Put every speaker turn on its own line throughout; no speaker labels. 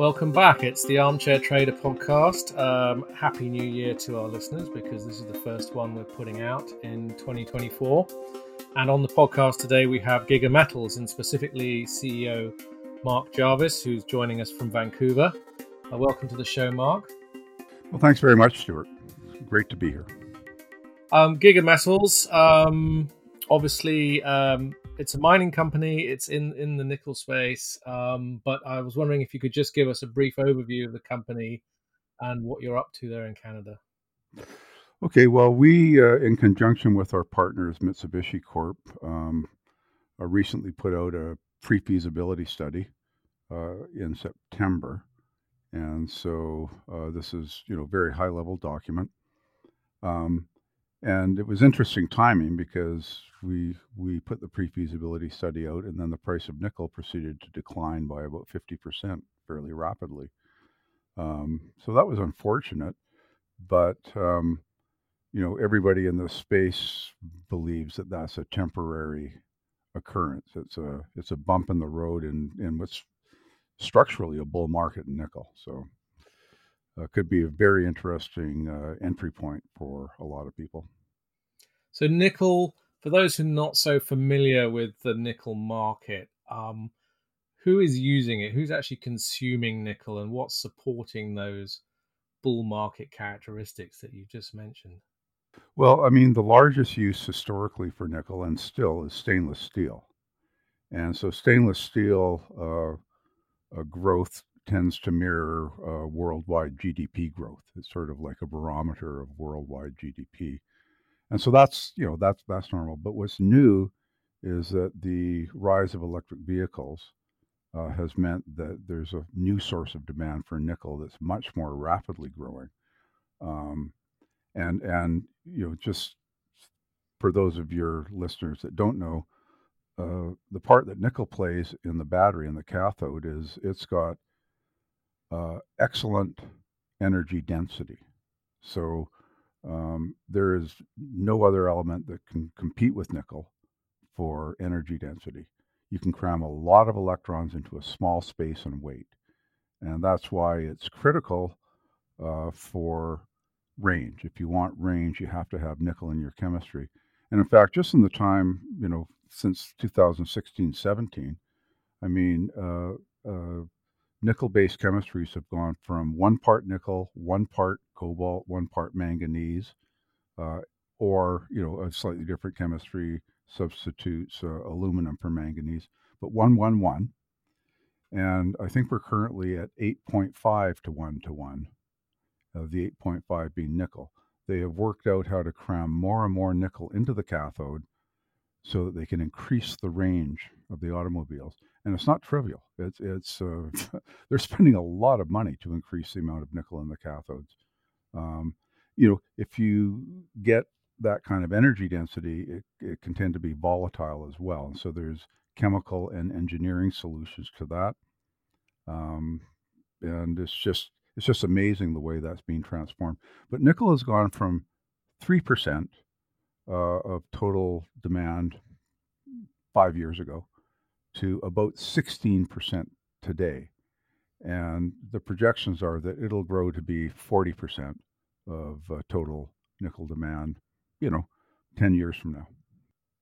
Welcome back. It's the Armchair Trader podcast. Um, Happy New Year to our listeners because this is the first one we're putting out in 2024. And on the podcast today, we have Giga Metals and specifically CEO Mark Jarvis, who's joining us from Vancouver. Uh, welcome to the show, Mark.
Well, thanks very much, Stuart. Great to be here.
Um, Giga Metals, um, obviously, um, it's a mining company. It's in in the nickel space. Um, but I was wondering if you could just give us a brief overview of the company and what you're up to there in Canada.
Okay, well, we, uh, in conjunction with our partners, Mitsubishi Corp, um, uh, recently put out a pre feasibility study uh, in September. And so uh, this is, you know, very high level document. Um, and it was interesting timing because we we put the pre-feasibility study out and then the price of nickel proceeded to decline by about 50% fairly rapidly. Um, so that was unfortunate but um, you know everybody in the space believes that that's a temporary occurrence. It's a it's a bump in the road in in what's structurally a bull market in nickel. So uh, could be a very interesting uh, entry point for a lot of people
so nickel for those who are not so familiar with the nickel market, um, who is using it? Who's actually consuming nickel, and what's supporting those bull market characteristics that you just mentioned?
Well, I mean, the largest use historically for nickel and still is stainless steel. And so stainless steel uh, growth tends to mirror uh, worldwide GDP growth. It's sort of like a barometer of worldwide GDP and so that's you know that's that's normal. But what's new is that the rise of electric vehicles uh, has meant that there's a new source of demand for nickel that's much more rapidly growing. Um, and and you know just for those of your listeners that don't know, uh, the part that nickel plays in the battery in the cathode is it's got uh, excellent energy density. So um, there is no other element that can compete with nickel for energy density. You can cram a lot of electrons into a small space and weight. And that's why it's critical uh, for range. If you want range, you have to have nickel in your chemistry. And in fact, just in the time, you know, since 2016 17, I mean, uh, uh, nickel based chemistries have gone from one part nickel, one part cobalt, one part manganese, uh, or you know a slightly different chemistry substitutes uh, aluminum for manganese, but one one one, and I think we're currently at 8.5 to one to one. The 8.5 being nickel. They have worked out how to cram more and more nickel into the cathode so that they can increase the range of the automobiles. And it's not trivial. It's it's uh, they're spending a lot of money to increase the amount of nickel in the cathodes. Um, you know, if you get that kind of energy density, it, it can tend to be volatile as well. So there's chemical and engineering solutions to that. Um, and it's just it's just amazing the way that's being transformed. But nickel has gone from three percent of total demand five years ago to about sixteen percent today and the projections are that it'll grow to be 40% of uh, total nickel demand, you know, 10 years from now.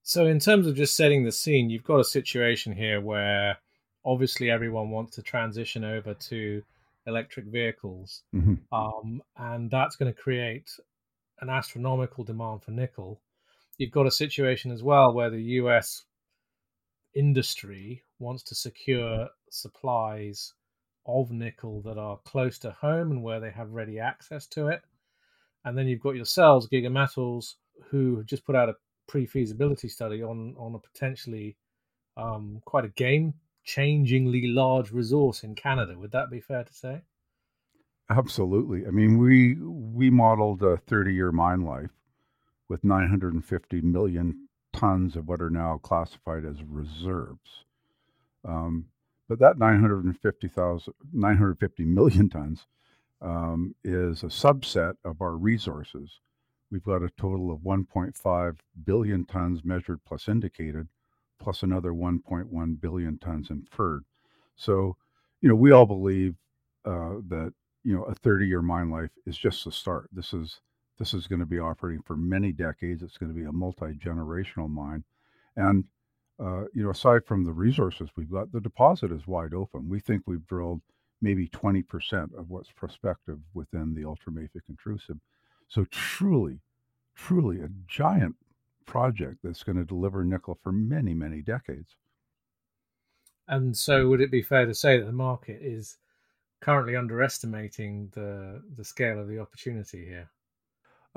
So, in terms of just setting the scene, you've got a situation here where obviously everyone wants to transition over to electric vehicles, mm-hmm. um, and that's going to create an astronomical demand for nickel. You've got a situation as well where the US industry wants to secure supplies of nickel that are close to home and where they have ready access to it. And then you've got yourselves, Giga Metals, who have just put out a pre-feasibility study on on a potentially um, quite a game-changingly large resource in Canada. Would that be fair to say?
Absolutely. I mean, we we modeled a 30-year mine life with 950 million tons of what are now classified as reserves. Um, but that 950,000, 950 million tons um, is a subset of our resources. We've got a total of 1.5 billion tons measured plus indicated, plus another 1.1 billion tons inferred. So, you know, we all believe uh, that you know a 30 year mine life is just the start. This is this is going to be operating for many decades. It's going to be a multi generational mine, and uh, you know aside from the resources we've got, the deposit is wide open. We think we've drilled maybe 20% of what's prospective within the ultramafic intrusive. So truly, truly a giant project that's going to deliver nickel for many, many decades.
And so, would it be fair to say that the market is currently underestimating the the scale of the opportunity here?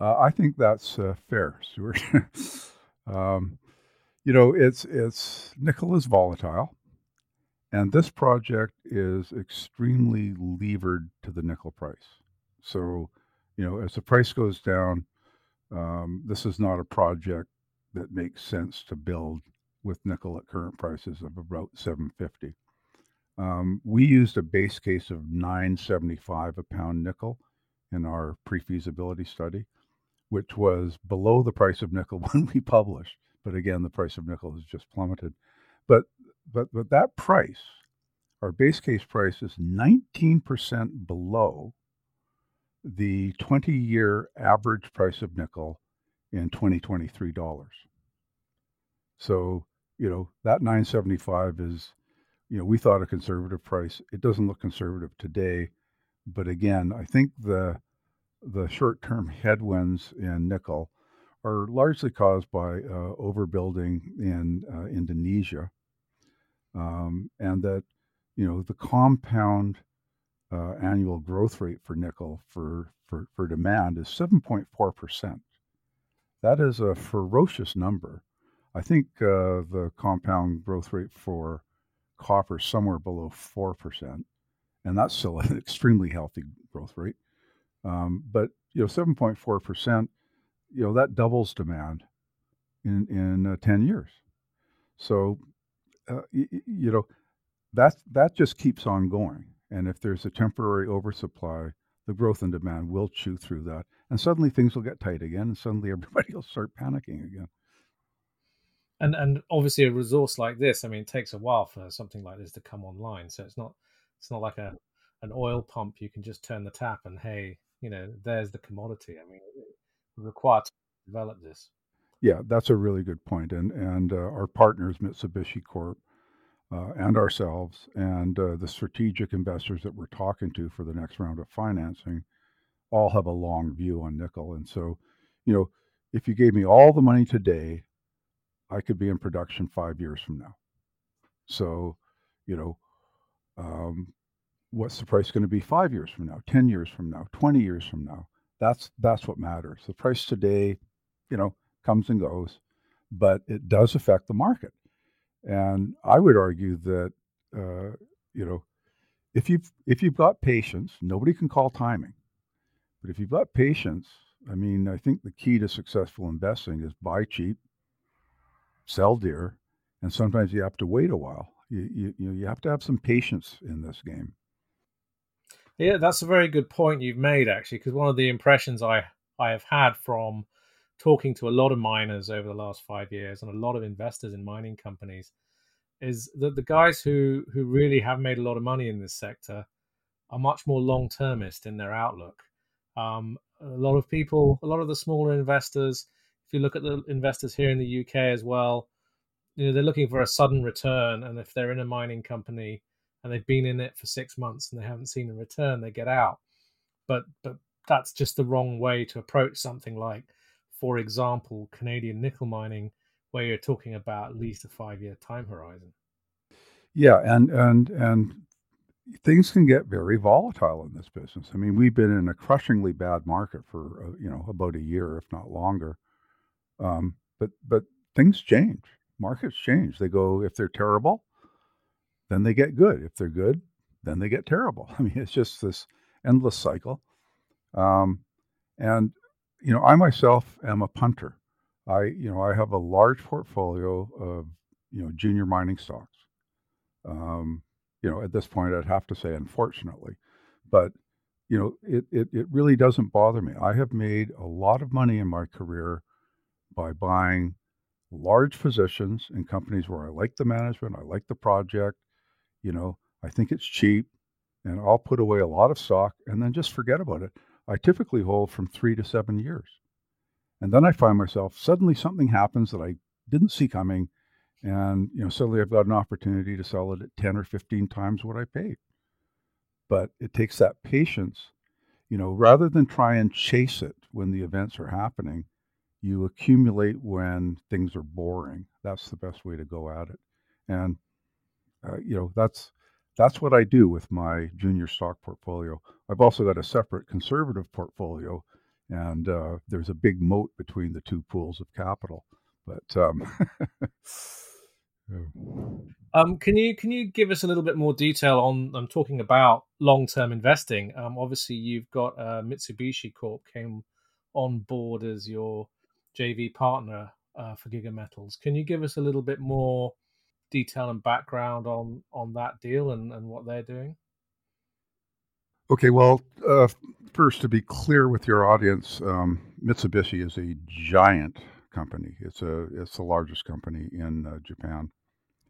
Uh, I think that's uh, fair, Stuart. um, you know, it's it's nickel is volatile, and this project is extremely levered to the nickel price. So, you know, as the price goes down, um, this is not a project that makes sense to build with nickel at current prices of about 750. Um, we used a base case of 975 a pound nickel in our pre-feasibility study, which was below the price of nickel when we published. But again, the price of nickel has just plummeted. But but but that price, our base case price is 19% below the 20-year average price of nickel in 2023 dollars. So, you know, that 975 is, you know, we thought a conservative price. It doesn't look conservative today, but again, I think the the short-term headwinds in nickel are largely caused by uh, overbuilding in uh, Indonesia, um, and that you know the compound uh, annual growth rate for nickel for for, for demand is 7.4 percent. That is a ferocious number. I think uh, the compound growth rate for copper is somewhere below 4%, and that's still an extremely healthy growth rate. Um, but, you know, 7.4%, you know, that doubles demand in, in uh, 10 years. So, uh, y- you know, that, that just keeps on going. And if there's a temporary oversupply, the growth in demand will chew through that. And suddenly things will get tight again, and suddenly everybody will start panicking again
and and obviously a resource like this i mean it takes a while for something like this to come online so it's not it's not like a an oil pump you can just turn the tap and hey you know there's the commodity i mean it requires to develop this
yeah that's a really good point. point and and uh, our partners mitsubishi corp uh, and ourselves and uh, the strategic investors that we're talking to for the next round of financing all have a long view on nickel and so you know if you gave me all the money today I could be in production five years from now. So, you know, um, what's the price going to be five years from now, ten years from now, twenty years from now? That's that's what matters. The price today, you know, comes and goes, but it does affect the market. And I would argue that, uh, you know, if you've if you've got patience, nobody can call timing, but if you've got patience, I mean, I think the key to successful investing is buy cheap, sell dear, and sometimes you have to wait a while. You, you, you have to have some patience in this game.
Yeah, that's a very good point you've made, actually, because one of the impressions I, I have had from talking to a lot of miners over the last five years and a lot of investors in mining companies is that the guys who, who really have made a lot of money in this sector are much more long termist in their outlook. Um, a lot of people, a lot of the smaller investors, if you look at the investors here in the UK as well, you know they're looking for a sudden return, and if they're in a mining company and they've been in it for six months and they haven't seen a return, they get out. But but that's just the wrong way to approach something like, for example, Canadian nickel mining, where you're talking about at least a five-year time horizon.
Yeah, and and and things can get very volatile in this business. I mean, we've been in a crushingly bad market for uh, you know about a year, if not longer. Um, but but things change. Markets change. They go if they're terrible, then they get good. If they're good, then they get terrible. I mean, it's just this endless cycle. Um, and you know, I myself am a punter. I you know I have a large portfolio of you know junior mining stocks. Um, you know, at this point, I'd have to say, unfortunately, but you know, it, it it really doesn't bother me. I have made a lot of money in my career by buying large positions in companies where I like the management, I like the project, you know, I think it's cheap, and I'll put away a lot of stock and then just forget about it. I typically hold from three to seven years. And then I find myself suddenly something happens that I didn't see coming. And, you know, suddenly I've got an opportunity to sell it at 10 or 15 times what I paid. But it takes that patience, you know, rather than try and chase it when the events are happening, you accumulate when things are boring. That's the best way to go at it. And, uh, you know, that's, that's what I do with my junior stock portfolio. I've also got a separate conservative portfolio, and uh, there's a big moat between the two pools of capital. But um,
um, can you can you give us a little bit more detail on? I'm talking about long term investing. Um, obviously, you've got uh, Mitsubishi Corp came on board as your JV partner uh, for Giga Metals. Can you give us a little bit more detail and background on on that deal and, and what they're doing?
Okay, well, uh, first to be clear with your audience, um, Mitsubishi is a giant company. It's a it's the largest company in uh, Japan,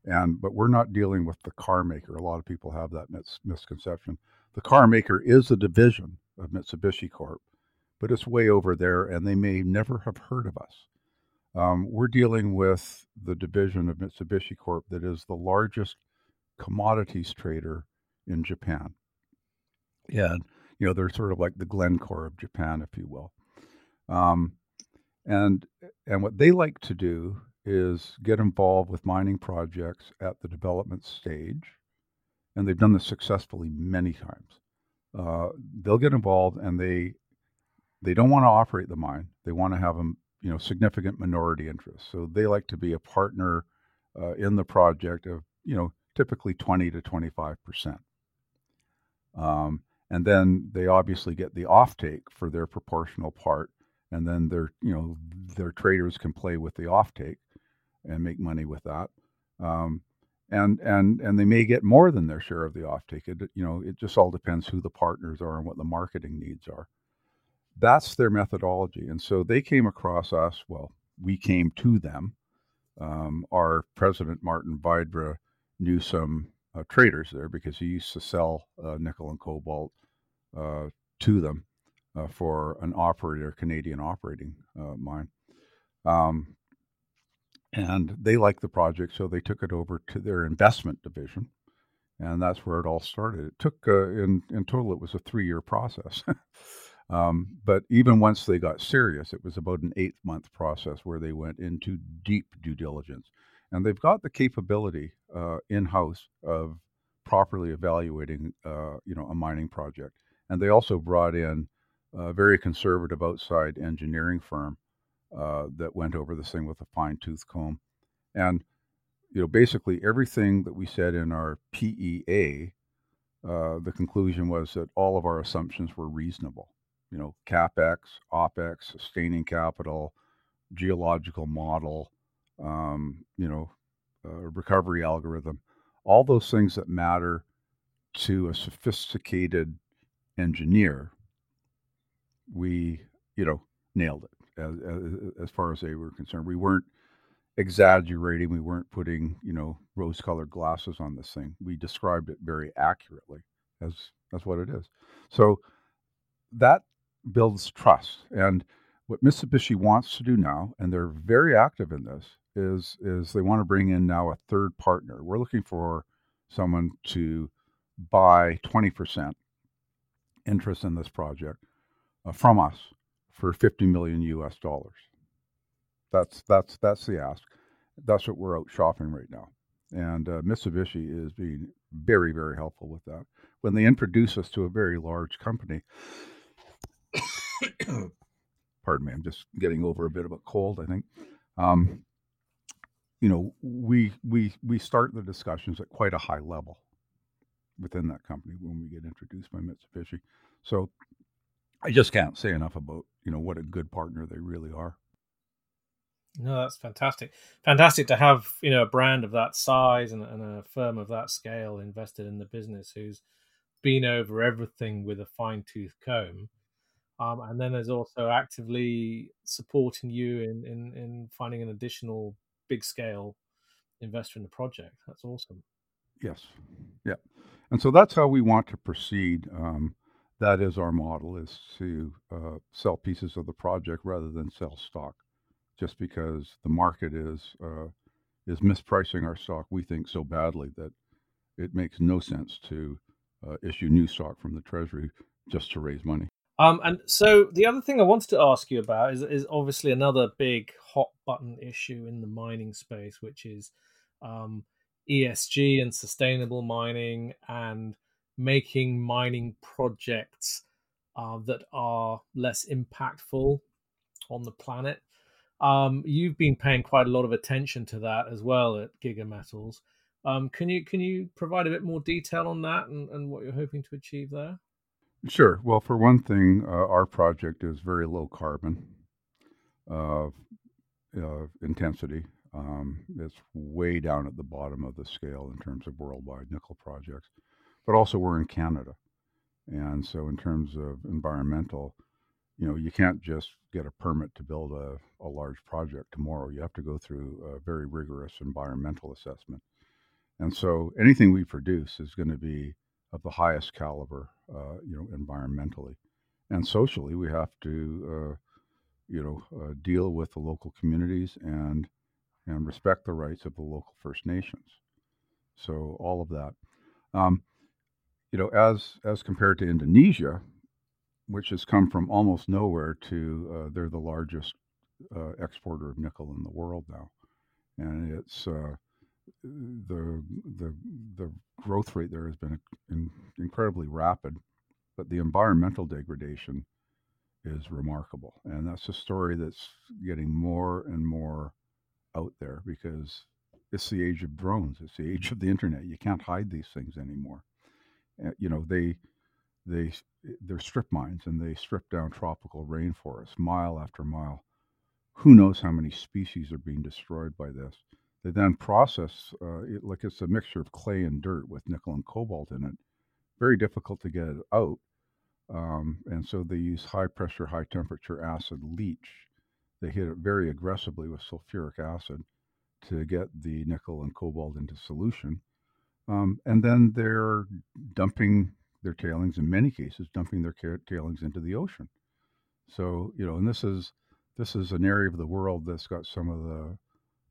and but we're not dealing with the car maker. A lot of people have that mis- misconception. The car maker is a division of Mitsubishi Corp, but it's way over there, and they may never have heard of us. Um, we're dealing with the division of Mitsubishi Corp that is the largest commodities trader in Japan. And, you know, they're sort of like the Glencore of Japan, if you will. Um, and and what they like to do is get involved with mining projects at the development stage, and they've done this successfully many times. Uh, they'll get involved, and they they don't want to operate the mine. They want to have them you know significant minority interest. So they like to be a partner uh, in the project of you know typically 20 to 25 percent. Um, and then they obviously get the offtake for their proportional part, and then their you know their traders can play with the offtake and make money with that. Um, and and and they may get more than their share of the offtake. It, you know, it just all depends who the partners are and what the marketing needs are that's their methodology. And so they came across us. Well, we came to them. Um, our president, Martin Vydra, knew some uh, traders there because he used to sell uh, nickel and cobalt uh, to them uh, for an operator, Canadian operating uh, mine. Um, and they liked the project, so they took it over to their investment division. And that's where it all started. It took, uh, in, in total, it was a three year process. Um, but even once they got serious, it was about an eight month process where they went into deep due diligence. And they've got the capability uh, in house of properly evaluating, uh, you know, a mining project. And they also brought in a very conservative outside engineering firm uh, that went over this thing with a fine tooth comb. And, you know, basically everything that we said in our PEA, uh, the conclusion was that all of our assumptions were reasonable you know, capex, opex, sustaining capital, geological model, um, you know, uh, recovery algorithm, all those things that matter to a sophisticated engineer, we, you know, nailed it as, as, as far as they were concerned. We weren't exaggerating. We weren't putting, you know, rose-colored glasses on this thing. We described it very accurately as as what it is. So that builds trust. And what Mitsubishi wants to do now, and they're very active in this, is is they want to bring in now a third partner. We're looking for someone to buy 20% interest in this project uh, from us for 50 million US dollars. That's that's that's the ask. That's what we're out shopping right now. And uh, Mitsubishi is being very very helpful with that. When they introduce us to a very large company, pardon me, I'm just getting over a bit of a cold, I think. Um, you know, we we we start the discussions at quite a high level within that company when we get introduced by Mitsubishi. So I just can't say enough about you know what a good partner they really are.
No, that's fantastic. Fantastic to have you know a brand of that size and, and a firm of that scale invested in the business who's been over everything with a fine tooth comb um, and then there's also actively supporting you in, in, in finding an additional big scale investor in the project. That's awesome.
Yes. Yeah. And so that's how we want to proceed. Um, that is our model: is to uh, sell pieces of the project rather than sell stock, just because the market is uh, is mispricing our stock. We think so badly that it makes no sense to uh, issue new stock from the Treasury just to raise money.
Um, and so the other thing I wanted to ask you about is, is obviously another big hot button issue in the mining space, which is um, ESG and sustainable mining and making mining projects uh, that are less impactful on the planet. Um, you've been paying quite a lot of attention to that as well at Giga Metals. Um, can you can you provide a bit more detail on that and, and what you're hoping to achieve there?
Sure. Well, for one thing, uh, our project is very low carbon uh, uh, intensity. Um, it's way down at the bottom of the scale in terms of worldwide nickel projects, but also we're in Canada, and so in terms of environmental, you know, you can't just get a permit to build a, a large project tomorrow. You have to go through a very rigorous environmental assessment, and so anything we produce is going to be of the highest caliber, uh, you know, environmentally and socially. We have to, uh, you know, uh, deal with the local communities and and respect the rights of the local First Nations. So all of that, um, you know, as as compared to Indonesia, which has come from almost nowhere to uh, they're the largest uh, exporter of nickel in the world now, and it's the the the growth rate there has been in, incredibly rapid, but the environmental degradation is remarkable, and that's a story that's getting more and more out there because it's the age of drones, it's the age of the internet. You can't hide these things anymore. Uh, you know they they they're strip mines and they strip down tropical rainforests mile after mile. Who knows how many species are being destroyed by this? They then process uh, it like it's a mixture of clay and dirt with nickel and cobalt in it. Very difficult to get it out. Um, and so they use high pressure, high temperature acid leach. They hit it very aggressively with sulfuric acid to get the nickel and cobalt into solution. Um, and then they're dumping their tailings, in many cases, dumping their tailings into the ocean. So, you know, and this is this is an area of the world that's got some of the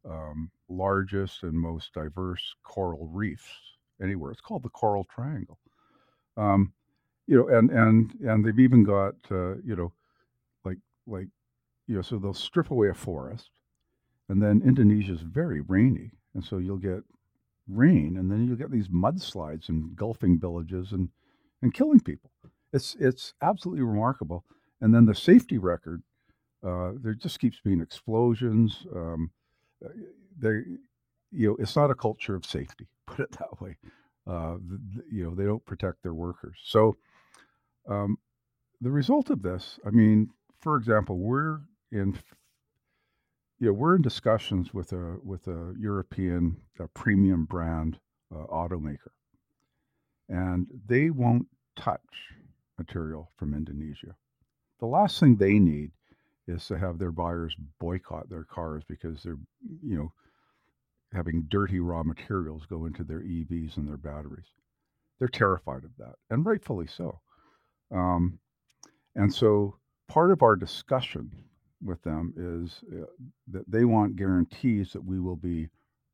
um, largest and most diverse coral reefs anywhere. It's called the Coral Triangle. Um, you know, and and and they've even got uh, you know, like like you know, so they'll strip away a forest, and then Indonesia is very rainy, and so you'll get rain, and then you'll get these mudslides engulfing villages and and killing people. It's it's absolutely remarkable. And then the safety record, uh, there just keeps being explosions. Um, they, you know, it's not a culture of safety. Put it that way. Uh, you know, they don't protect their workers. So, um, the result of this, I mean, for example, we're in, you know, we're in discussions with a with a European a premium brand uh, automaker, and they won't touch material from Indonesia. The last thing they need is to have their buyers boycott their cars because they're, you know, having dirty raw materials go into their EVs and their batteries. They're terrified of that, and rightfully so. Um, and so part of our discussion with them is uh, that they want guarantees that we will be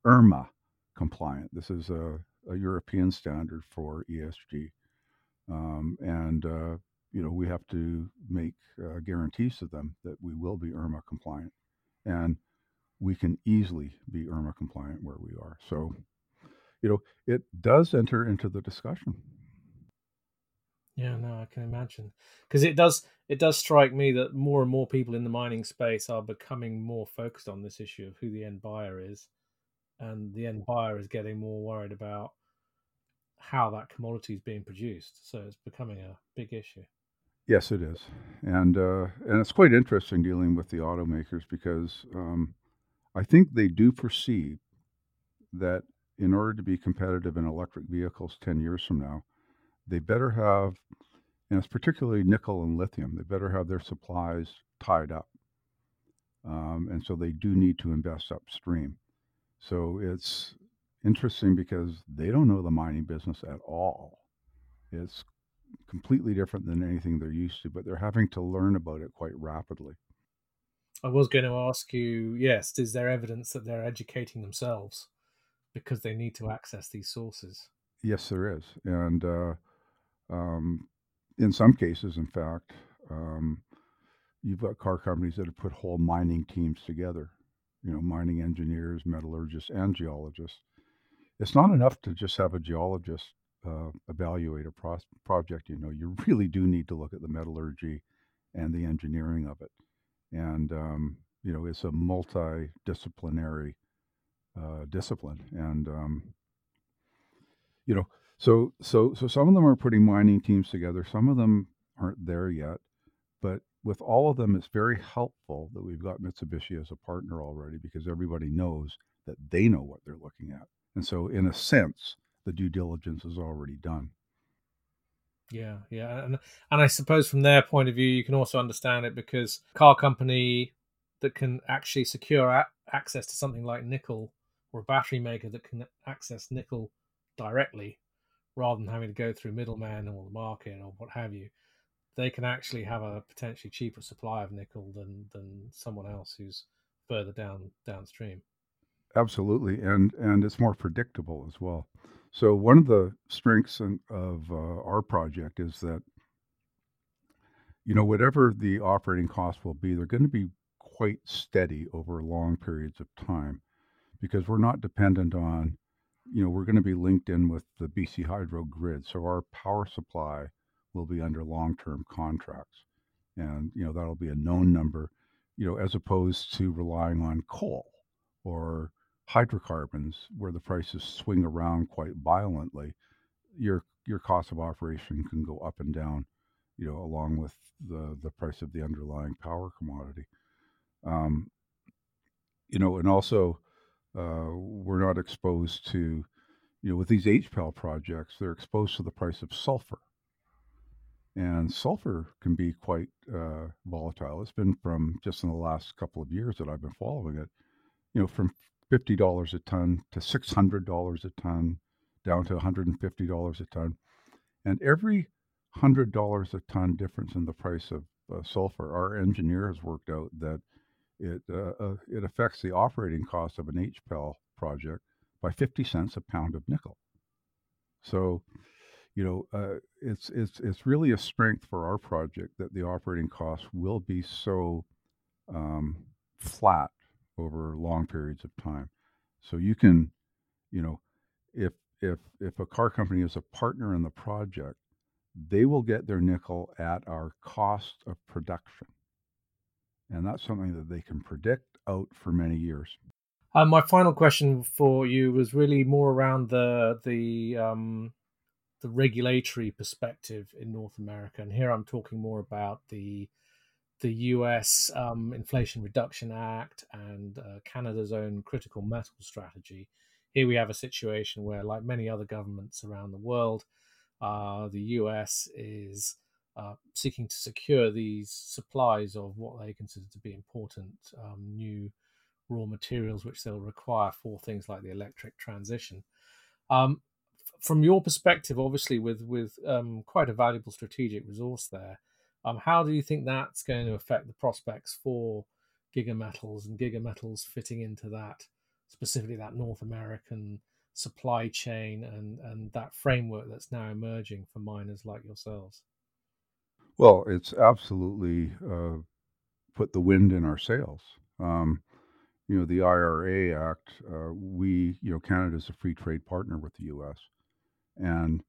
IRMA compliant. This is a, a European standard for ESG. Um, and uh, you know, we have to make uh, guarantees to them that we will be IRMA compliant, and we can easily be IRMA compliant where we are. So, you know, it does enter into the discussion.
Yeah, no, I can imagine because it does it does strike me that more and more people in the mining space are becoming more focused on this issue of who the end buyer is, and the end buyer is getting more worried about how that commodity is being produced. So it's becoming a big issue.
Yes, it is, and uh, and it's quite interesting dealing with the automakers because um, I think they do perceive that in order to be competitive in electric vehicles ten years from now, they better have, and it's particularly nickel and lithium, they better have their supplies tied up, um, and so they do need to invest upstream. So it's interesting because they don't know the mining business at all. It's completely different than anything they're used to, but they're having to learn about it quite rapidly.
I was going to ask you, yes, is there evidence that they're educating themselves because they need to access these sources?
Yes, there is. And uh, um, in some cases, in fact, um, you've got car companies that have put whole mining teams together, you know, mining engineers, metallurgists, and geologists. It's not enough to just have a geologist uh, evaluate a pro- project. You know, you really do need to look at the metallurgy and the engineering of it. And, um, you know, it's a multidisciplinary uh, discipline. And, um, you know, so so so some of them are putting mining teams together. Some of them aren't there yet, but with all of them, it's very helpful that we've got Mitsubishi as a partner already because everybody knows that they know what they're looking at. And so, in a sense, the due diligence is already done.
Yeah, yeah, and and I suppose from their point of view, you can also understand it because car company that can actually secure a- access to something like nickel, or a battery maker that can access nickel directly, rather than having to go through middlemen or the market or what have you, they can actually have a potentially cheaper supply of nickel than than someone else who's further down downstream.
Absolutely, and and it's more predictable as well. So one of the strengths in, of uh, our project is that you know whatever the operating costs will be, they're going to be quite steady over long periods of time because we're not dependent on you know we're going to be linked in with the BC Hydro grid, so our power supply will be under long-term contracts, and you know that'll be a known number, you know, as opposed to relying on coal or hydrocarbons where the prices swing around quite violently. Your your cost of operation can go up and down, you know, along with the the price of the underlying power commodity. Um, you know, and also uh, we're not exposed to, you know, with these HPAL projects, they're exposed to the price of sulfur. And sulfur can be quite uh, volatile. It's been from just in the last couple of years that I've been following it, you know, from $50 a ton to $600 a ton, down to $150 a ton. And every $100 a ton difference in the price of uh, sulfur, our engineer has worked out that it, uh, uh, it affects the operating cost of an HPAL project by 50 cents a pound of nickel. So you know, uh, it's it's it's really a strength for our project that the operating costs will be so um, flat over long periods of time. So you can, you know, if if if a car company is a partner in the project, they will get their nickel at our cost of production, and that's something that they can predict out for many years.
Um, my final question for you was really more around the the um, the regulatory perspective in North America, and here I'm talking more about the the U.S. Um, Inflation Reduction Act and uh, Canada's own critical metal strategy. Here we have a situation where, like many other governments around the world, uh, the U.S. is uh, seeking to secure these supplies of what they consider to be important um, new raw materials, which they'll require for things like the electric transition. Um, from your perspective, obviously with with um, quite a valuable strategic resource there, um, how do you think that's going to affect the prospects for Giga Metals and Giga Metals fitting into that specifically that North American supply chain and and that framework that's now emerging for miners like yourselves?
Well, it's absolutely uh, put the wind in our sails. Um, you know, the IRA Act, uh, we, you know, Canada is a free trade partner with the U.S. And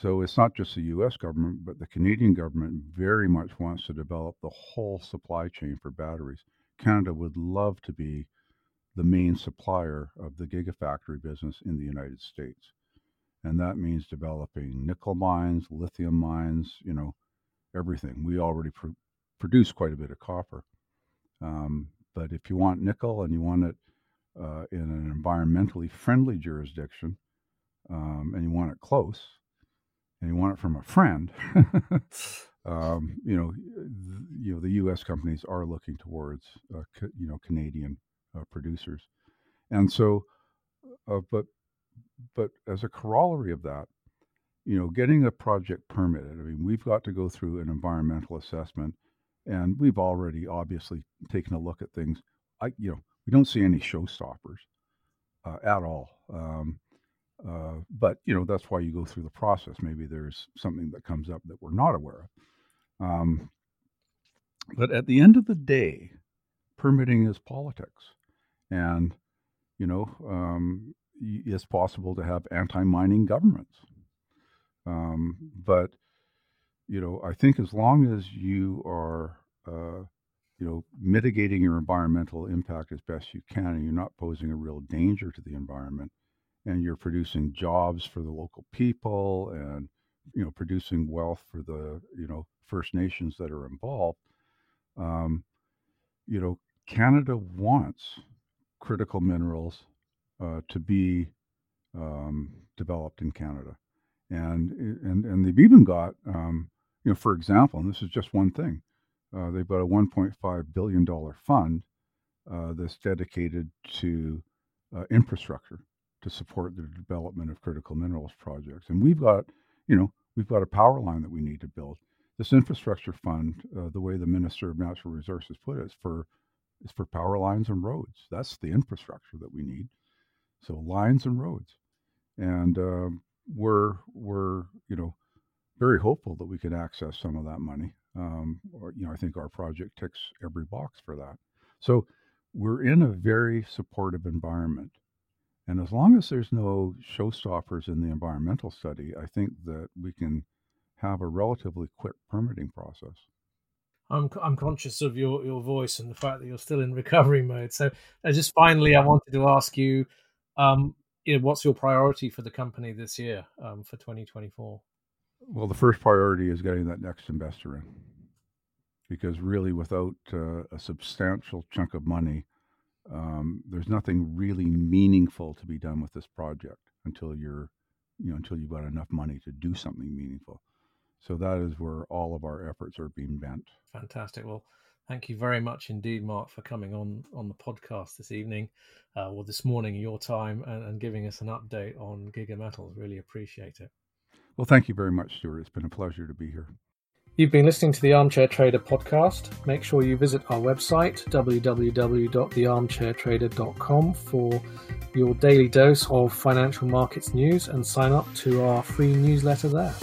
so it's not just the US government, but the Canadian government very much wants to develop the whole supply chain for batteries. Canada would love to be the main supplier of the gigafactory business in the United States. And that means developing nickel mines, lithium mines, you know, everything. We already pr- produce quite a bit of copper. Um, but if you want nickel and you want it uh, in an environmentally friendly jurisdiction, um, and you want it close, and you want it from a friend, um, you know, you know, the U.S. companies are looking towards, uh, co- you know, Canadian uh, producers, and so, uh, but but as a corollary of that, you know, getting a project permitted. I mean, we've got to go through an environmental assessment, and we've already obviously taken a look at things. I, you know, we don't see any showstoppers uh, at all. Um, uh, but you know, that's why you go through the process. Maybe there's something that comes up that we're not aware of. Um, but at the end of the day, permitting is politics, and you know, um, it's possible to have anti-mining governments. Um, but you know, I think as long as you are, uh, you know, mitigating your environmental impact as best you can, and you're not posing a real danger to the environment, and you're producing jobs for the local people, and you know, producing wealth for the you know First Nations that are involved. Um, you know, Canada wants critical minerals uh, to be um, developed in Canada, and and and they've even got um, you know, for example, and this is just one thing, uh, they've got a 1.5 billion dollar fund uh, that's dedicated to uh, infrastructure to support the development of critical minerals projects, and we've got you know we've got a power line that we need to build. This infrastructure fund, uh, the way the Minister of Natural Resources put it, is for is for power lines and roads. That's the infrastructure that we need. So lines and roads, and uh, we're we're you know very hopeful that we can access some of that money. Um, or you know, I think our project ticks every box for that. So we're in a very supportive environment. And as long as there's no showstoppers in the environmental study, I think that we can have a relatively quick permitting process.
I'm I'm conscious of your your voice and the fact that you're still in recovery mode. So, uh, just finally, I wanted to ask you, um, you know, what's your priority for the company this year um, for 2024?
Well, the first priority is getting that next investor in, because really, without uh, a substantial chunk of money, um, there's nothing really meaningful to be done with this project until you're, you know, until you've got enough money to do something meaningful. So that is where all of our efforts are being bent.
Fantastic. Well, thank you very much indeed, Mark, for coming on on the podcast this evening, uh, or this morning, your time, and, and giving us an update on Giga Metals. Really appreciate it.
Well, thank you very much, Stuart. It's been a pleasure to be here.
You've been listening to the Armchair Trader podcast. Make sure you visit our website, www.thearmchairtrader.com, for your daily dose of financial markets news and sign up to our free newsletter there.